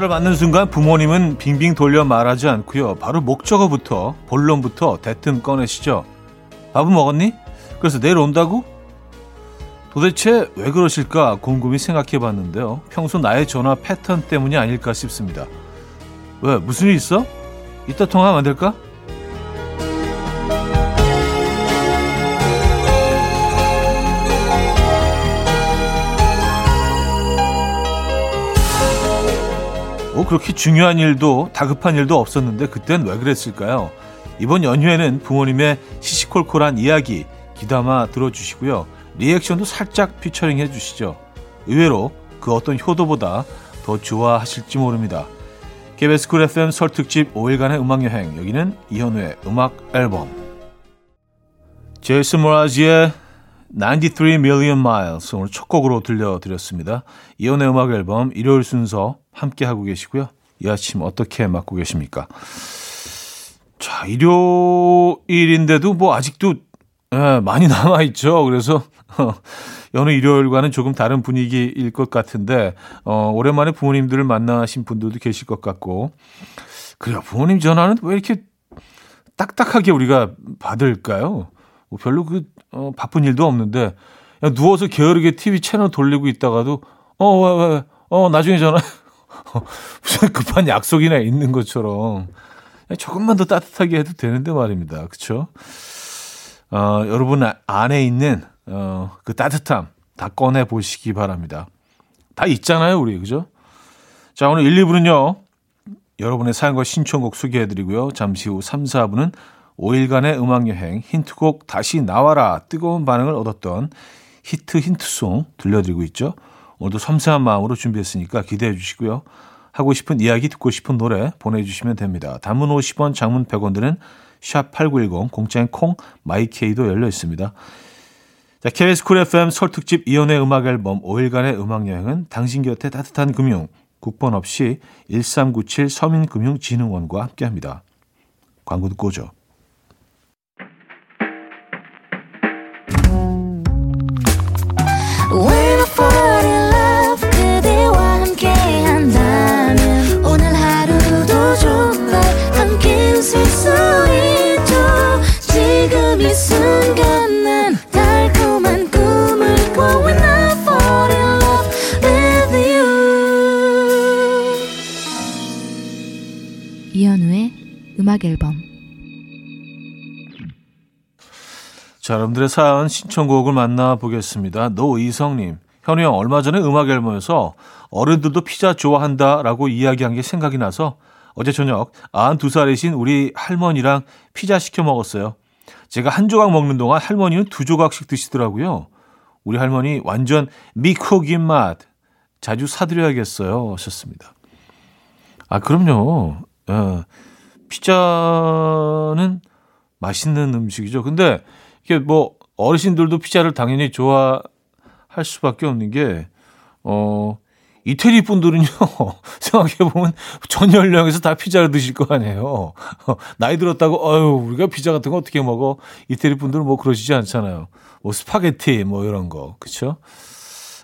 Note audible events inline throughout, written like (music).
전화를 받는 순간 부모님은 빙빙 돌려 말하지 않고요. 바로 목적어부터 본론부터 대뜸 꺼내시죠. 밥은 먹었니? 그래서 내일 온다고? 도대체 왜 그러실까 곰곰이 생각해 봤는데요. 평소 나의 전화 패턴 때문이 아닐까 싶습니다. 왜? 무슨 일 있어? 이따 통화하면 안 될까? 그렇게 중요한 일도 다급한 일도 없었는데 그땐 왜 그랬을까요? 이번 연휴에는 부모님의 시시콜콜한 이야기 귀담아 들어주시고요. 리액션도 살짝 피처링 해주시죠. 의외로 그 어떤 효도보다 더 좋아하실지 모릅니다. KBS 쿨 FM 설 특집 5일간의 음악여행 여기는 이현우의 음악 앨범 제이슨 므라즈의 93 Million Miles 오늘 첫 곡으로 들려드렸습니다. 이현우의 음악 앨범 일요일 순서 함께 하고 계시고요. 이 아침 어떻게 맞고 계십니까? 자, 일요일인데도 뭐 아직도 예, 많이 (laughs) 남아 있죠. 그래서 (laughs) 여느 일요일과는 조금 다른 분위기일 것 같은데 어, 오랜만에 부모님들을 만나신 분들도 계실 것 같고 그래요. 부모님 전화는 왜 이렇게 딱딱하게 우리가 받을까요? 뭐 별로 그 어, 바쁜 일도 없는데 그냥 누워서 게으르게 TV 채널 돌리고 있다가도 어왜 왜, 어 나중에 전화 (laughs) 무슨 급한 약속이나 있는 것처럼 조금만 더 따뜻하게 해도 되는데 말입니다. 그렇죠? 어, 여러분 안에 있는 어, 그 따뜻함 다 꺼내 보시기 바랍니다. 다 있잖아요, 우리 그죠? 자, 오늘 1, 2부는요. 여러분의 사연과 신청곡 소개해 드리고요. 잠시 후 3, 4부는 5일간의 음악여행 힌트곡 다시 나와라 뜨거운 반응을 얻었던 히트 힌트송 들려드리고 있죠. 오늘도 섬세한 마음으로 준비했으니까 기대해 주시고요. 하고 싶은 이야기 듣고 싶은 노래 보내주시면 됩니다. 단문 50원, 장문 100원 드는 샵8910 공짜인 콩 마이케이도 열려 있습니다. 자, KBS 쿨 FM 설 특집 이현우의 음악 앨범 5일간의 음악 여행은 당신 곁에 따뜻한 금융 국번 없이 1397 서민금융진흥원과 함께합니다. 광고 듣고 오죠. 자, 여러분들의 사연 신청곡을 만나보겠습니다. 노이성님, 현우 형 얼마 전에 음악 앨범에서 어른들도 피자 좋아한다 라고 이야기한 게 생각이 나서 어제 저녁 92살이신 우리 할머니랑 피자 시켜 먹었어요. 제가 한 조각 먹는 동안 할머니는 두 조각씩 드시더라고요. 우리 할머니 완전 미코긴 맛. 자주 사드려야겠어요. 하셨습니다. 아, 그럼요. 예. 피자는 맛있는 음식이죠. 근데 이게 뭐 어르신들도 피자를 당연히 좋아할 수밖에 없는 게 어, 이태리 분들은요, (laughs) 생각해보면 전 연령에서 다 피자를 드실 거 아니에요. (laughs) 나이 들었다고, 어유 우리가 피자 같은 거 어떻게 먹어? 이태리 분들은 뭐 그러시지 않잖아요. 뭐 스파게티, 뭐 이런 거. 그쵸?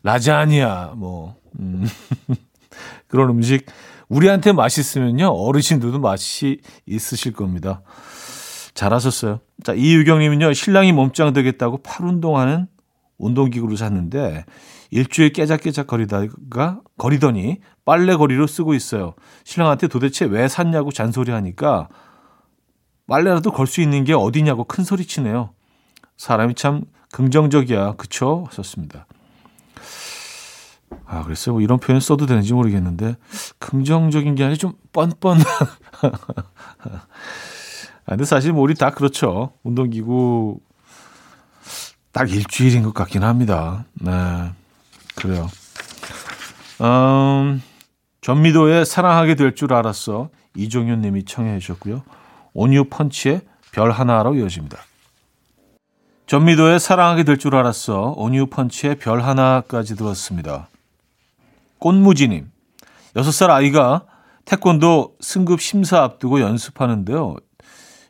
라자니아, 뭐, 음. (laughs) 그런 음식 우리한테 맛있으면요. 어르신들도 맛이 있으실 겁니다. 잘하셨어요. 자, 이유경님은요. 신랑이 몸짱 되겠다고 팔 운동하는 운동기구를 샀는데 일주일 깨작깨작 거리다가 거리더니 빨래거리로 쓰고 있어요. 신랑한테 도대체 왜 샀냐고 잔소리하니까 빨래라도 걸 수 있는 게 어디냐고 큰 소리 치네요. 사람이 참 긍정적이야. 그쵸? 하셨습니다. 아, 글쎄요. 뭐 이런 표현 써도 되는지 모르겠는데, 긍정적인 게 아니라 좀 뻔뻔한. 아, 근데 사실 뭐 우리 다 그렇죠. 운동기구 딱 일주일인 것 같긴 합니다. 네. 그래요. 음, 전미도에 사랑하게 될 줄 알았어. 이종현 님이 청해 주셨고요. 온유 펀치의 별 하나로 이어집니다. 전미도에 사랑하게 될 줄 알았어. 온유 펀치의 별 하나까지 들었습니다. 꽃무지님, 6살 아이가 태권도 승급 심사 앞두고 연습하는데요.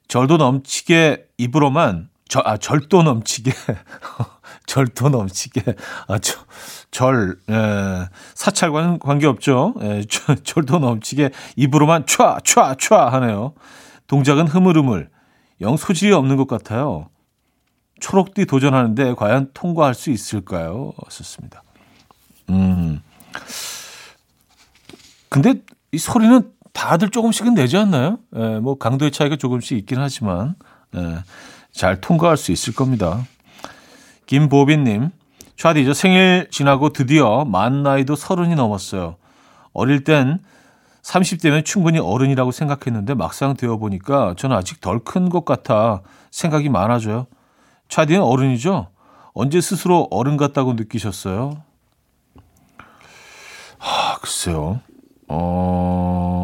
절도 넘치게 입으로만, 저, 아, 절도 넘치게, (laughs) 절도 넘치게. 아, 저, 절, 예, 사찰과는 관계없죠. 예, 절, 절도 넘치게 입으로만 촤, 촤, 촤 하네요. 동작은 흐물흐물. 영 소질이 없는 것 같아요. 초록띠 도전하는데 과연 통과할 수 있을까요? 썼습니다. 음. 근데 이 소리는 다들 조금씩은 내지 않나요? 예, 뭐 강도의 차이가 조금씩 있긴 하지만 예, 잘 통과할 수 있을 겁니다. 김보빈님, 차디 저 생일 지나고 드디어 만 나이도 서른이 넘었어요. 어릴 땐 30대면 충분히 어른이라고 생각했는데 막상 되어 보니까 저는 아직 덜 큰 것 같아 생각이 많아져요. 차디는 어른이죠? 언제 스스로 어른 같다고 느끼셨어요? 아, 글쎄요. 어,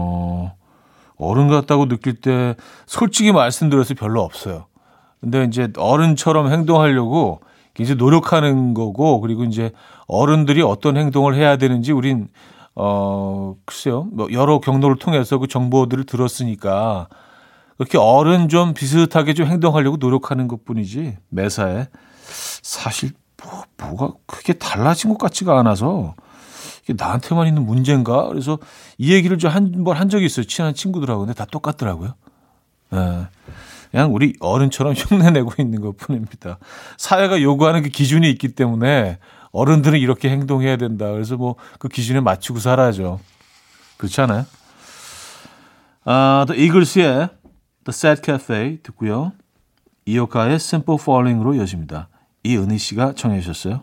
어른 같다고 느낄 때 솔직히 말씀드려서 별로 없어요. 근데 이제 어른처럼 행동하려고 굉장히 노력하는 거고, 그리고 이제 어른들이 어떤 행동을 해야 되는지 우린, 어, 글쎄요. 뭐 여러 경로를 통해서 그 정보들을 들었으니까 그렇게 어른 좀 비슷하게 좀 행동하려고 노력하는 것 뿐이지, 매사에. 사실 뭐, 뭐가 크게 달라진 것 같지가 않아서 이게 나한테만 있는 문제인가? 그래서 이 얘기를 좀한번 한 적이 있어요. 친한 친구들하고. 근데 다 똑같더라고요. 예. 그냥 우리 어른처럼 흉내내고 있는 것 뿐입니다. 사회가 요구하는 그 기준이 있기 때문에 어른들은 이렇게 행동해야 된다. 그래서 뭐 그 기준에 맞추고 살아야죠. 그렇지 않아요? 아, The Eagles의 The Sad Cafe 듣고요. 이효카의 Simple Falling으로 이어집니다. 이은희 씨가 청해 주셨어요.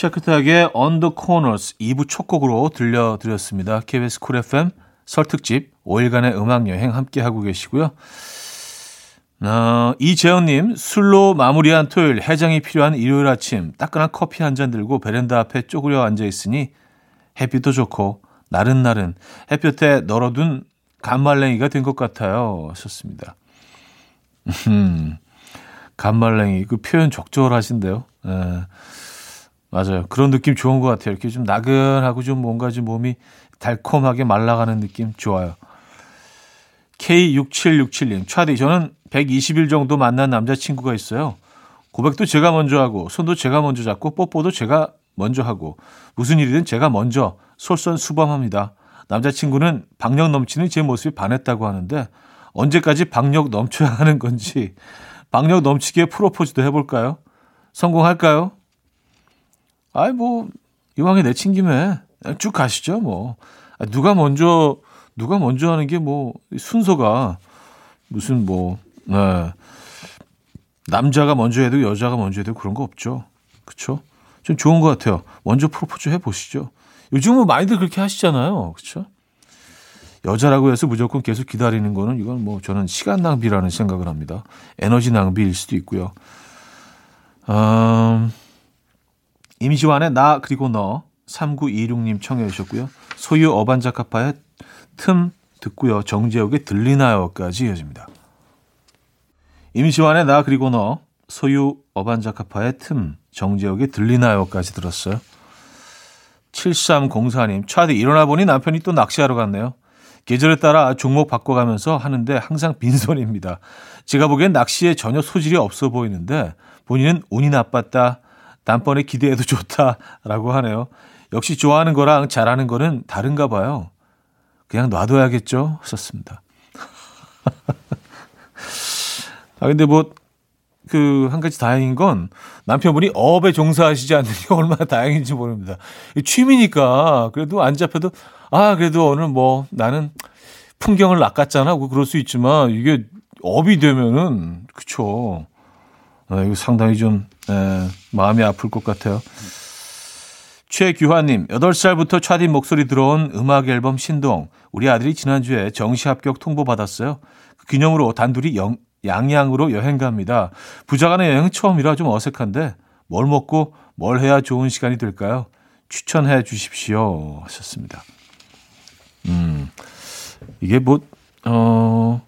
샤카탁의 On the Corners 2부 첫 곡으로 들려드렸습니다. KBS 쿨 FM 설특집 5일간의 음악여행 함께하고 계시고요. 어, 이재현님, 술로 마무리한 토요일, 해장이 필요한 일요일 아침, 따끈한 커피 한 잔 들고 베란다 앞에 쪼그려 앉아 있으니 햇빛도 좋고, 나른나른 햇볕에 널어둔 간말랭이가 된 것 같아요. 하셨습니다. 음, 간말랭이, 그 표현 적절하신데요. 에. 예. 맞아요. 그런 느낌 좋은 것 같아요. 이렇게 좀 나근하고 좀 뭔가 좀 몸이 달콤하게 말라가는 느낌 좋아요. K6767님, 차디, 저는 120일 정도 만난 남자친구가 있어요. 고백도 제가 먼저 하고, 손도 제가 먼저 잡고, 뽀뽀도 제가 먼저 하고, 무슨 일이든 제가 먼저 솔선수범합니다. 남자친구는 박력 넘치는 제 모습이 반했다고 하는데, 언제까지 박력 넘쳐야 하는 건지, 박력 넘치게 프로포즈도 해볼까요? 성공할까요? 아이 뭐 이왕에 내친 김에 쭉 가시죠 뭐. 아, 누가 먼저 누가 먼저 하는 게 뭐 순서가 무슨 뭐 네. 남자가 먼저 해도 여자가 먼저 해도 그런 거 없죠. 그렇죠 좀 좋은 것 같아요. 먼저 프로포즈 해 보시죠. 요즘은 뭐 많이들 그렇게 하시잖아요. 그렇죠 여자라고 해서 무조건 계속 기다리는 거는 이건 뭐 저는 시간 낭비라는 생각을 합니다. 에너지 낭비일 수도 있고요. 음. 임시완의 나 그리고 너 3926님 청해 주셨고요. 소유 어반자카파의 틈 듣고요. 정재욱의 들리나요까지 이어집니다. 임시완의 나 그리고 너 소유 어반자카파의 틈 정재욱의 들리나요까지 들었어요. 7304님 차디 일어나 보니 남편이 또 낚시하러 갔네요. 계절에 따라 종목 바꿔가면서 하는데 항상 빈손입니다. 제가 보기엔 낚시에 전혀 소질이 없어 보이는데 본인은 운이 나빴다 단번에 기대해도 좋다라고 하네요. 역시 좋아하는 거랑 잘하는 거는 다른가 봐요. 그냥 놔둬야겠죠? 썼습니다. (laughs) 아, 근데 뭐, 그, 한 가지 다행인 건 남편분이 어업에 종사하시지 않는 게 (laughs) 얼마나 다행인지 모릅니다. 취미니까 그래도 안 잡혀도, 아, 그래도 오늘 뭐 나는 풍경을 낚았잖아. 고 그럴 수 있지만 이게 업이 되면은, 그쵸. 아, 이거 상당히 좀 에, 마음이 아플 것 같아요. 최규환님, 8살부터 차딘 목소리 들어온 음악 앨범 신동. 우리 아들이 지난주에 정시 합격 통보 받았어요. 그 기념으로 단둘이 영, 양양으로 여행 갑니다. 부자간의 여행 처음이라 좀 어색한데 뭘 먹고 뭘 해야 좋은 시간이 될까요? 추천해 주십시오. 하셨습니다. 음, 이게 뭐, 어,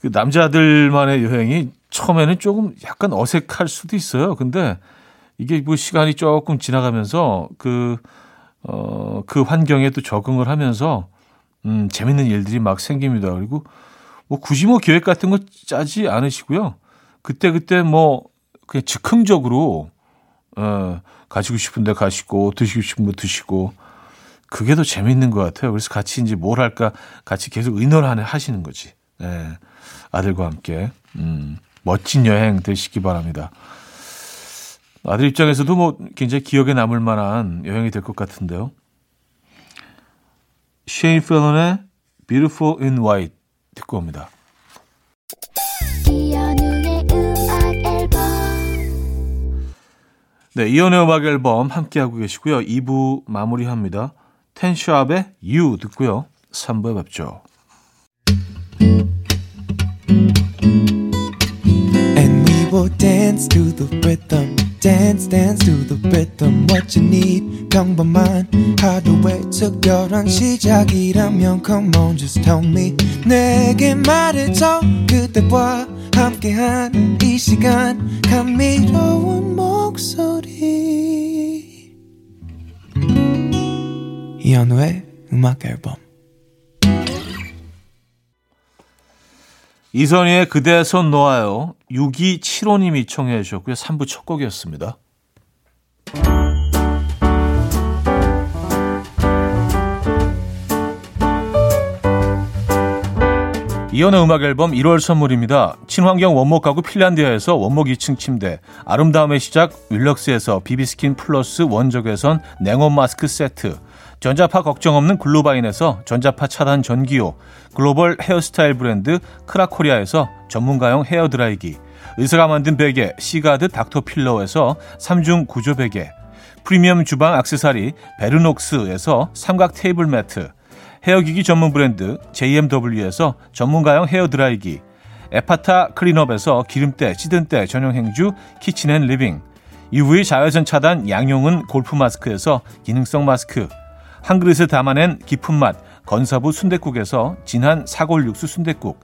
그 남자들만의 여행이 처음에는 조금 약간 어색할 수도 있어요. 근데 이게 뭐 시간이 조금 지나가면서 그, 어, 그 환경에 또 적응을 하면서, 음, 재밌는 일들이 막 생깁니다. 그리고 뭐 굳이 뭐 계획 같은 거 짜지 않으시고요. 그때그때 뭐 그냥 즉흥적으로, 어, 가시고 싶은데 가시고, 드시고 싶은 거 드시고, 그게 더 재밌는 것 같아요. 그래서 같이 이제 뭘 할까 같이 계속 의논을 하시는 거지. 예. 아들과 함께. 음, 멋진 여행 되시기 바랍니다. 아들 입장에서도 뭐 굉장히 기억에 남을 만한 여행이 될 것 같은데요. 쉐인 필런의 Beautiful in White 듣고 옵니다. 네, 이연의 음악 앨범 함께하고 계시고요. 2부 마무리합니다. 텐샵의 You 듣고요. 3부에 뵙죠. Will dance to the rhythm. dance dance to the rhythm what you need 평범한 하루의 특별한 시작이라면 come on just tell me 내게 말해줘 그대와 함께한 이 시간 감미로운 목소리 이현우의 음악 앨범 이선희의 그대 손 놓아요. 6275님이 청해 주셨고요. 3부 첫 곡이었습니다. 이현우의 음악 앨범 1월 선물입니다. 친환경 원목 가구 핀란디아에서 원목 2층 침대, 아름다움의 시작 윌럭스에서 비비스킨 플러스 원적외선 냉온 마스크 세트, 전자파 걱정 없는 글로바인에서 전자파 차단 전기요, 글로벌 헤어스타일 브랜드 크라코리아에서 전문가용 헤어드라이기, 의사가 만든 베개 시가드 닥터필러에서 3중 구조 베개, 프리미엄 주방 악세사리 베르녹스에서 삼각 테이블 매트, 헤어기기 전문 브랜드 JMW에서 전문가용 헤어드라이기, 에파타 클린업에서 기름때, 찌든때 전용 행주 키친앤리빙, UV 자외선 차단 양용은 골프 마스크에서 기능성 마스크, 한 그릇에 담아낸 깊은 맛 건사부 순댓국에서 진한 사골 육수 순댓국.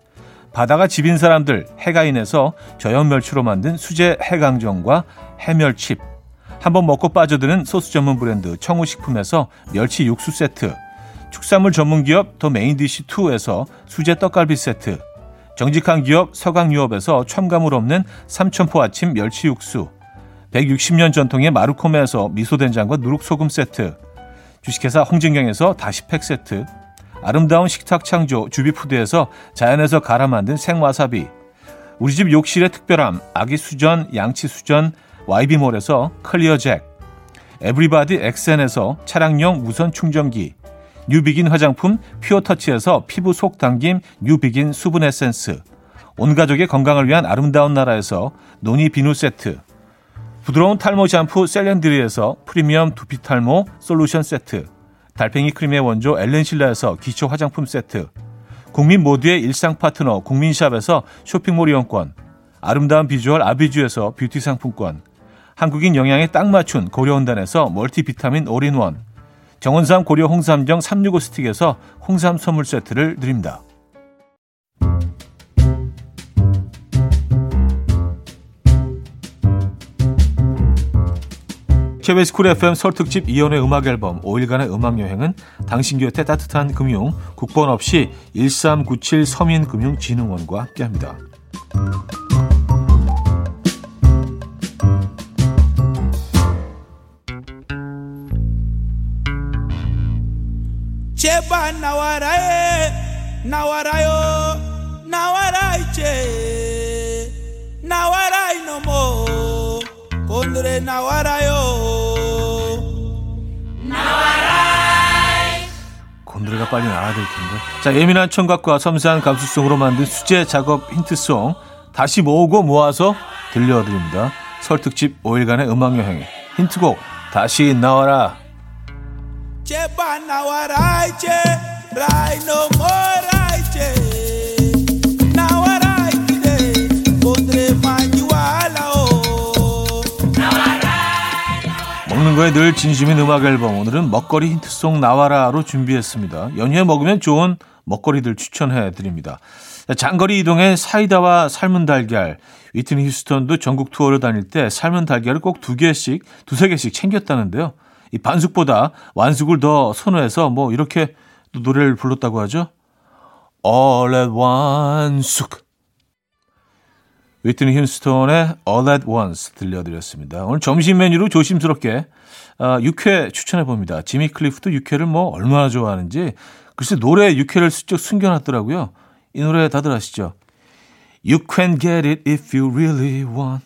바다가 집인 사람들 해가인에서 저염 멸치로 만든 수제 해강정과 해멸칩. 한번 먹고 빠져드는 소스 전문 브랜드 청우식품에서 멸치 육수 세트. 축산물 전문 기업 더 메인디시 2에서 수제 떡갈비 세트. 정직한 기업 서강유업에서 첨가물 없는 삼천포 아침 멸치 육수. 160년 전통의 마루코메에서 미소된장과 누룩소금 세트 주식회사 홍진경에서 다시팩 세트, 아름다운 식탁 창조 주비푸드에서 자연에서 갈아 만든 생와사비, 우리 집 욕실의 특별함 아기 수전 양치 수전 YB몰에서 클리어 잭, 에브리바디 엑센에서 차량용 무선 충전기, 뉴비긴 화장품 퓨어터치에서 피부 속 당김 뉴비긴 수분 에센스, 온 가족의 건강을 위한 아름다운 나라에서 노니 비누 세트, 부드러운 탈모 샴푸 셀렌드리에서 프리미엄 두피 탈모 솔루션 세트 달팽이 크림의 원조 엘렌실라에서 기초 화장품 세트 국민 모두의 일상 파트너 국민샵에서 쇼핑몰 이용권 아름다운 비주얼 아비주에서 뷰티 상품권 한국인 영양에 딱 맞춘 고려은단에서 멀티비타민 올인원 정원삼 고려 홍삼정 365 스틱에서 홍삼 선물 세트를 드립니다. KBS 쿨 FM 설 특집 이현우의 음악 앨범 5일간의 음악 여행은 당신 곁에 따뜻한 금융 국번 없이 1397 서민금융진흥원과 함께합니다. 제발 나와라 에 나와라요 나와라 이제 나와라 이놈어 오늘의 나와라요 곤드레가 빨리 나와야 될 텐데. 자 예민한 청각과 섬세한 감수성으로 만든 수제 작업 힌트송 다시 모으고 모아서 들려드립니다. 설 특집 5일간의 음악 여행 힌트곡 다시 나와라. 제발 나와라 이제. 라이 노 모라 먹는 거에 늘 진심인 음악 앨범 오늘은 먹거리 힌트송 나와라로 준비했습니다. 연휴에 먹으면 좋은 먹거리들 추천해 드립니다. 장거리 이동에 사이다와 삶은 달걀. 위트니 휴스턴도 전국 투어를 다닐 때 삶은 달걀을 꼭 두 개씩, 두세 개씩 챙겼다는데요. 이 반숙보다 완숙을 더 선호해서 뭐 이렇게 노래를 불렀다고 하죠. All at once. 위트니 휴스턴의 All at Once 들려드렸습니다. 오늘 점심 메뉴로 조심스럽게 어, 육회 추천해 봅니다. 지미 클리프도 육회를 뭐 얼마나 좋아하는지 글쎄 노래에 육회를 슬쩍 숨겨놨더라고요. 이 노래 다들 아시죠? You can get it if you really want.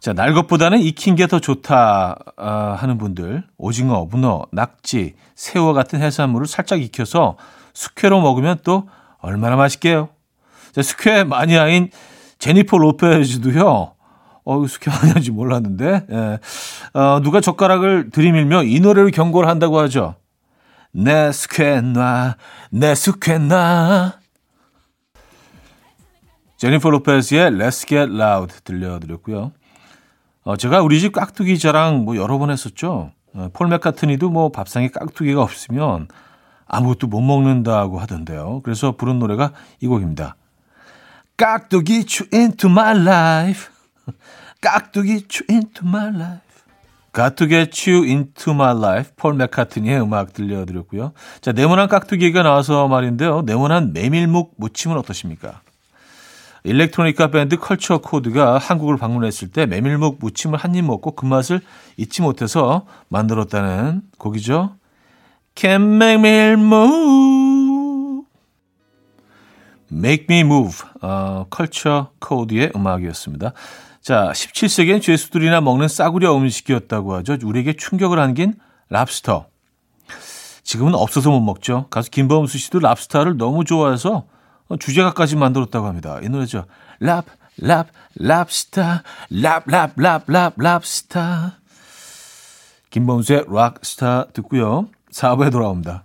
자, 날 것보다는 익힌 게 더 좋다 아, 하는 분들 오징어, 문어, 낙지, 새우와 같은 해산물을 살짝 익혀서 숙회로 먹으면 또 얼마나 맛있게요. 자, 숙회 마니아인 제니퍼 로페즈도요. 어, 숙회 마니아인지 몰랐는데 예. 어, 누가 젓가락을 들이밀며 이 노래를 경고를 한다고 하죠. 내 놔, 내 놔. 제니퍼 로페즈의 Let's Get Loud 들려드렸고요. 어, 제가 우리 집 깍두기 자랑 뭐 여러 번 했었죠. 어, 폴 맥카트니도 뭐 밥상에 깍두기가 없으면 아무것도 못 먹는다고 하던데요. 그래서 부른 노래가 이 곡입니다. 깍두기 chew into my life. 깍두기 chew into my life. 깍두기 chew into my life. 폴 맥카트니의 음악 들려드렸고요. 자, 네모난 깍두기가 나와서 말인데요. 네모난 메밀묵 무침은 어떠십니까? 일렉트로니카 밴드 Culture Code가 한국을 방문했을 때 메밀묵 무침을 한 입 먹고 그 맛을 잊지 못해서 만들었다는 곡이죠. Me move. Make me move. 어, Culture Code의 음악이었습니다. 자, 17세기엔 죄수들이나 먹는 싸구려 음식이었다고 하죠. 우리에게 충격을 안긴 랍스터. 지금은 없어서 못 먹죠. 가수 김범수 씨도 랍스타를 너무 좋아해서 주제가까지 만들었다고 합니다. 이 노래죠. 랍, 랍, 랍스타, 랍, 랍, 랍, 랍, 랍스타. 김범수의 락스타 듣고요. 4부에 돌아옵니다.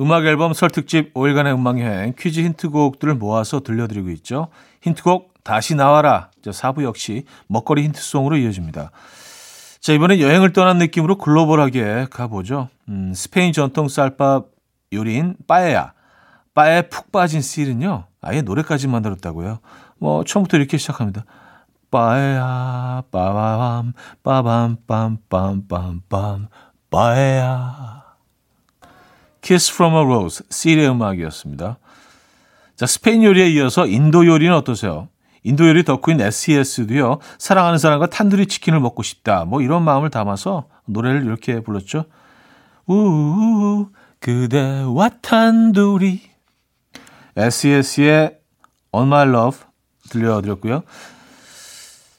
음악 앨범 설 특집 5일간의 음악 여행 퀴즈 힌트곡들을 모아서 들려드리고 있죠. 힌트곡 다시 나와라. 4부 역시 먹거리 힌트송으로 이어집니다. 자, 이번에 여행을 떠난 느낌으로 글로벌하게 가보죠. 음, 스페인 전통 쌀밥 요리인 빠에야. 빠에 푹 빠진 씰은요. 아예 노래까지 만들었다고요. 뭐 처음부터 이렇게 시작합니다. 빠에야 빠밤 빠밤 빰빰 빰빰 빠에야 Kiss from a Rose, 시리의 음악이었습니다. 자, 스페인 요리에 이어서 인도 요리는 어떠세요? 인도 요리 덕후인 SES도요, 사랑하는 사람과 탄두리 치킨을 먹고 싶다. 뭐 이런 마음을 담아서 노래를 이렇게 불렀죠. 우우, 그대와 탄두리. SES의 On My Love 들려드렸고요.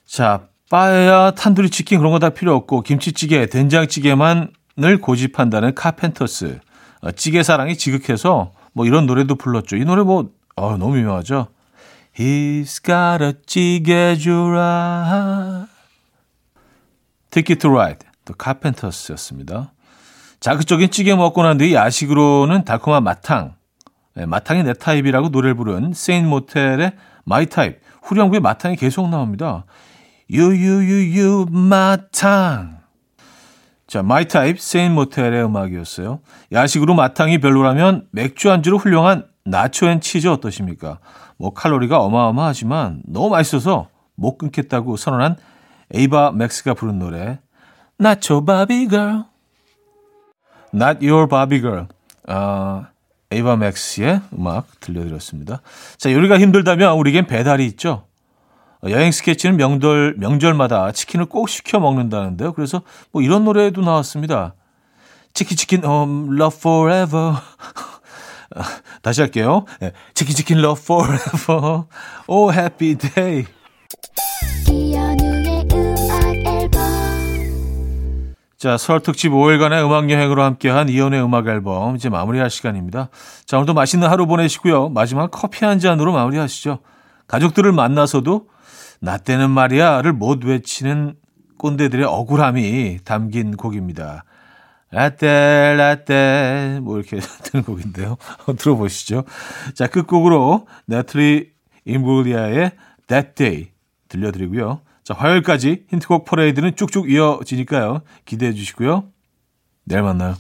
자, 빠에야 탄두리 치킨 그런 거 다 필요 없고, 김치찌개, 된장찌개만을 고집한다는 카펜터스. 어, 찌개 사랑이 지극해서 뭐 이런 노래도 불렀죠. 이 노래 뭐 어, 너무 유명하죠. He's got a 찌개 주라. Take it to ride. 또 카펜터스였습니다. 자극적인 찌개 먹고 난 뒤 야식으로는 달콤한 마탕. 네, 마탕이 내 타입이라고 노래를 부른 세인 모텔의 My Type. 후렴구에 마탕이 계속 나옵니다. you you you you 마탕. 자, My Type Saint Motel의 음악이었어요. 야식으로 마탕이 별로라면 맥주 안주로 훌륭한 나초 and 치즈 어떠십니까? 뭐 칼로리가 어마어마하지만 너무 맛있어서 못 끊겠다고 선언한 에이바 맥스가 부른 노래 나초 Barbie Girl Not Your Barbie Girl 아, 에이바 맥스의 음악 들려드렸습니다. 자, 요리가 힘들다면 우리겐 배달이 있죠. 여행 스케치는 명절, 명절마다 치킨을 꼭 시켜 먹는다는데요. 그래서 뭐 이런 노래도 나왔습니다. 치킨 치킨 um, love forever. (laughs) 다시 할게요. 네. 치킨 치킨 love forever. Oh happy day. 이현우의 음악 앨범 자, 설 특집 5일간의 음악 여행으로 함께한 이연의 음악 앨범 이제 마무리할 시간입니다. 자, 오늘도 맛있는 하루 보내시고요. 마지막 커피 한 잔으로 마무리하시죠. 가족들을 만나서도 나 때는 말이야를 못 외치는 꼰대들의 억울함이 담긴 곡입니다. 라떼 라떼 뭐 이렇게 (laughs) 되는 곡인데요. 들어보시죠. 자 끝곡으로 네트리 임블리아의 That Day 들려드리고요. 자 화요일까지 힌트곡 퍼레이드는 쭉쭉 이어지니까요. 기대해 주시고요. 내일 만나요.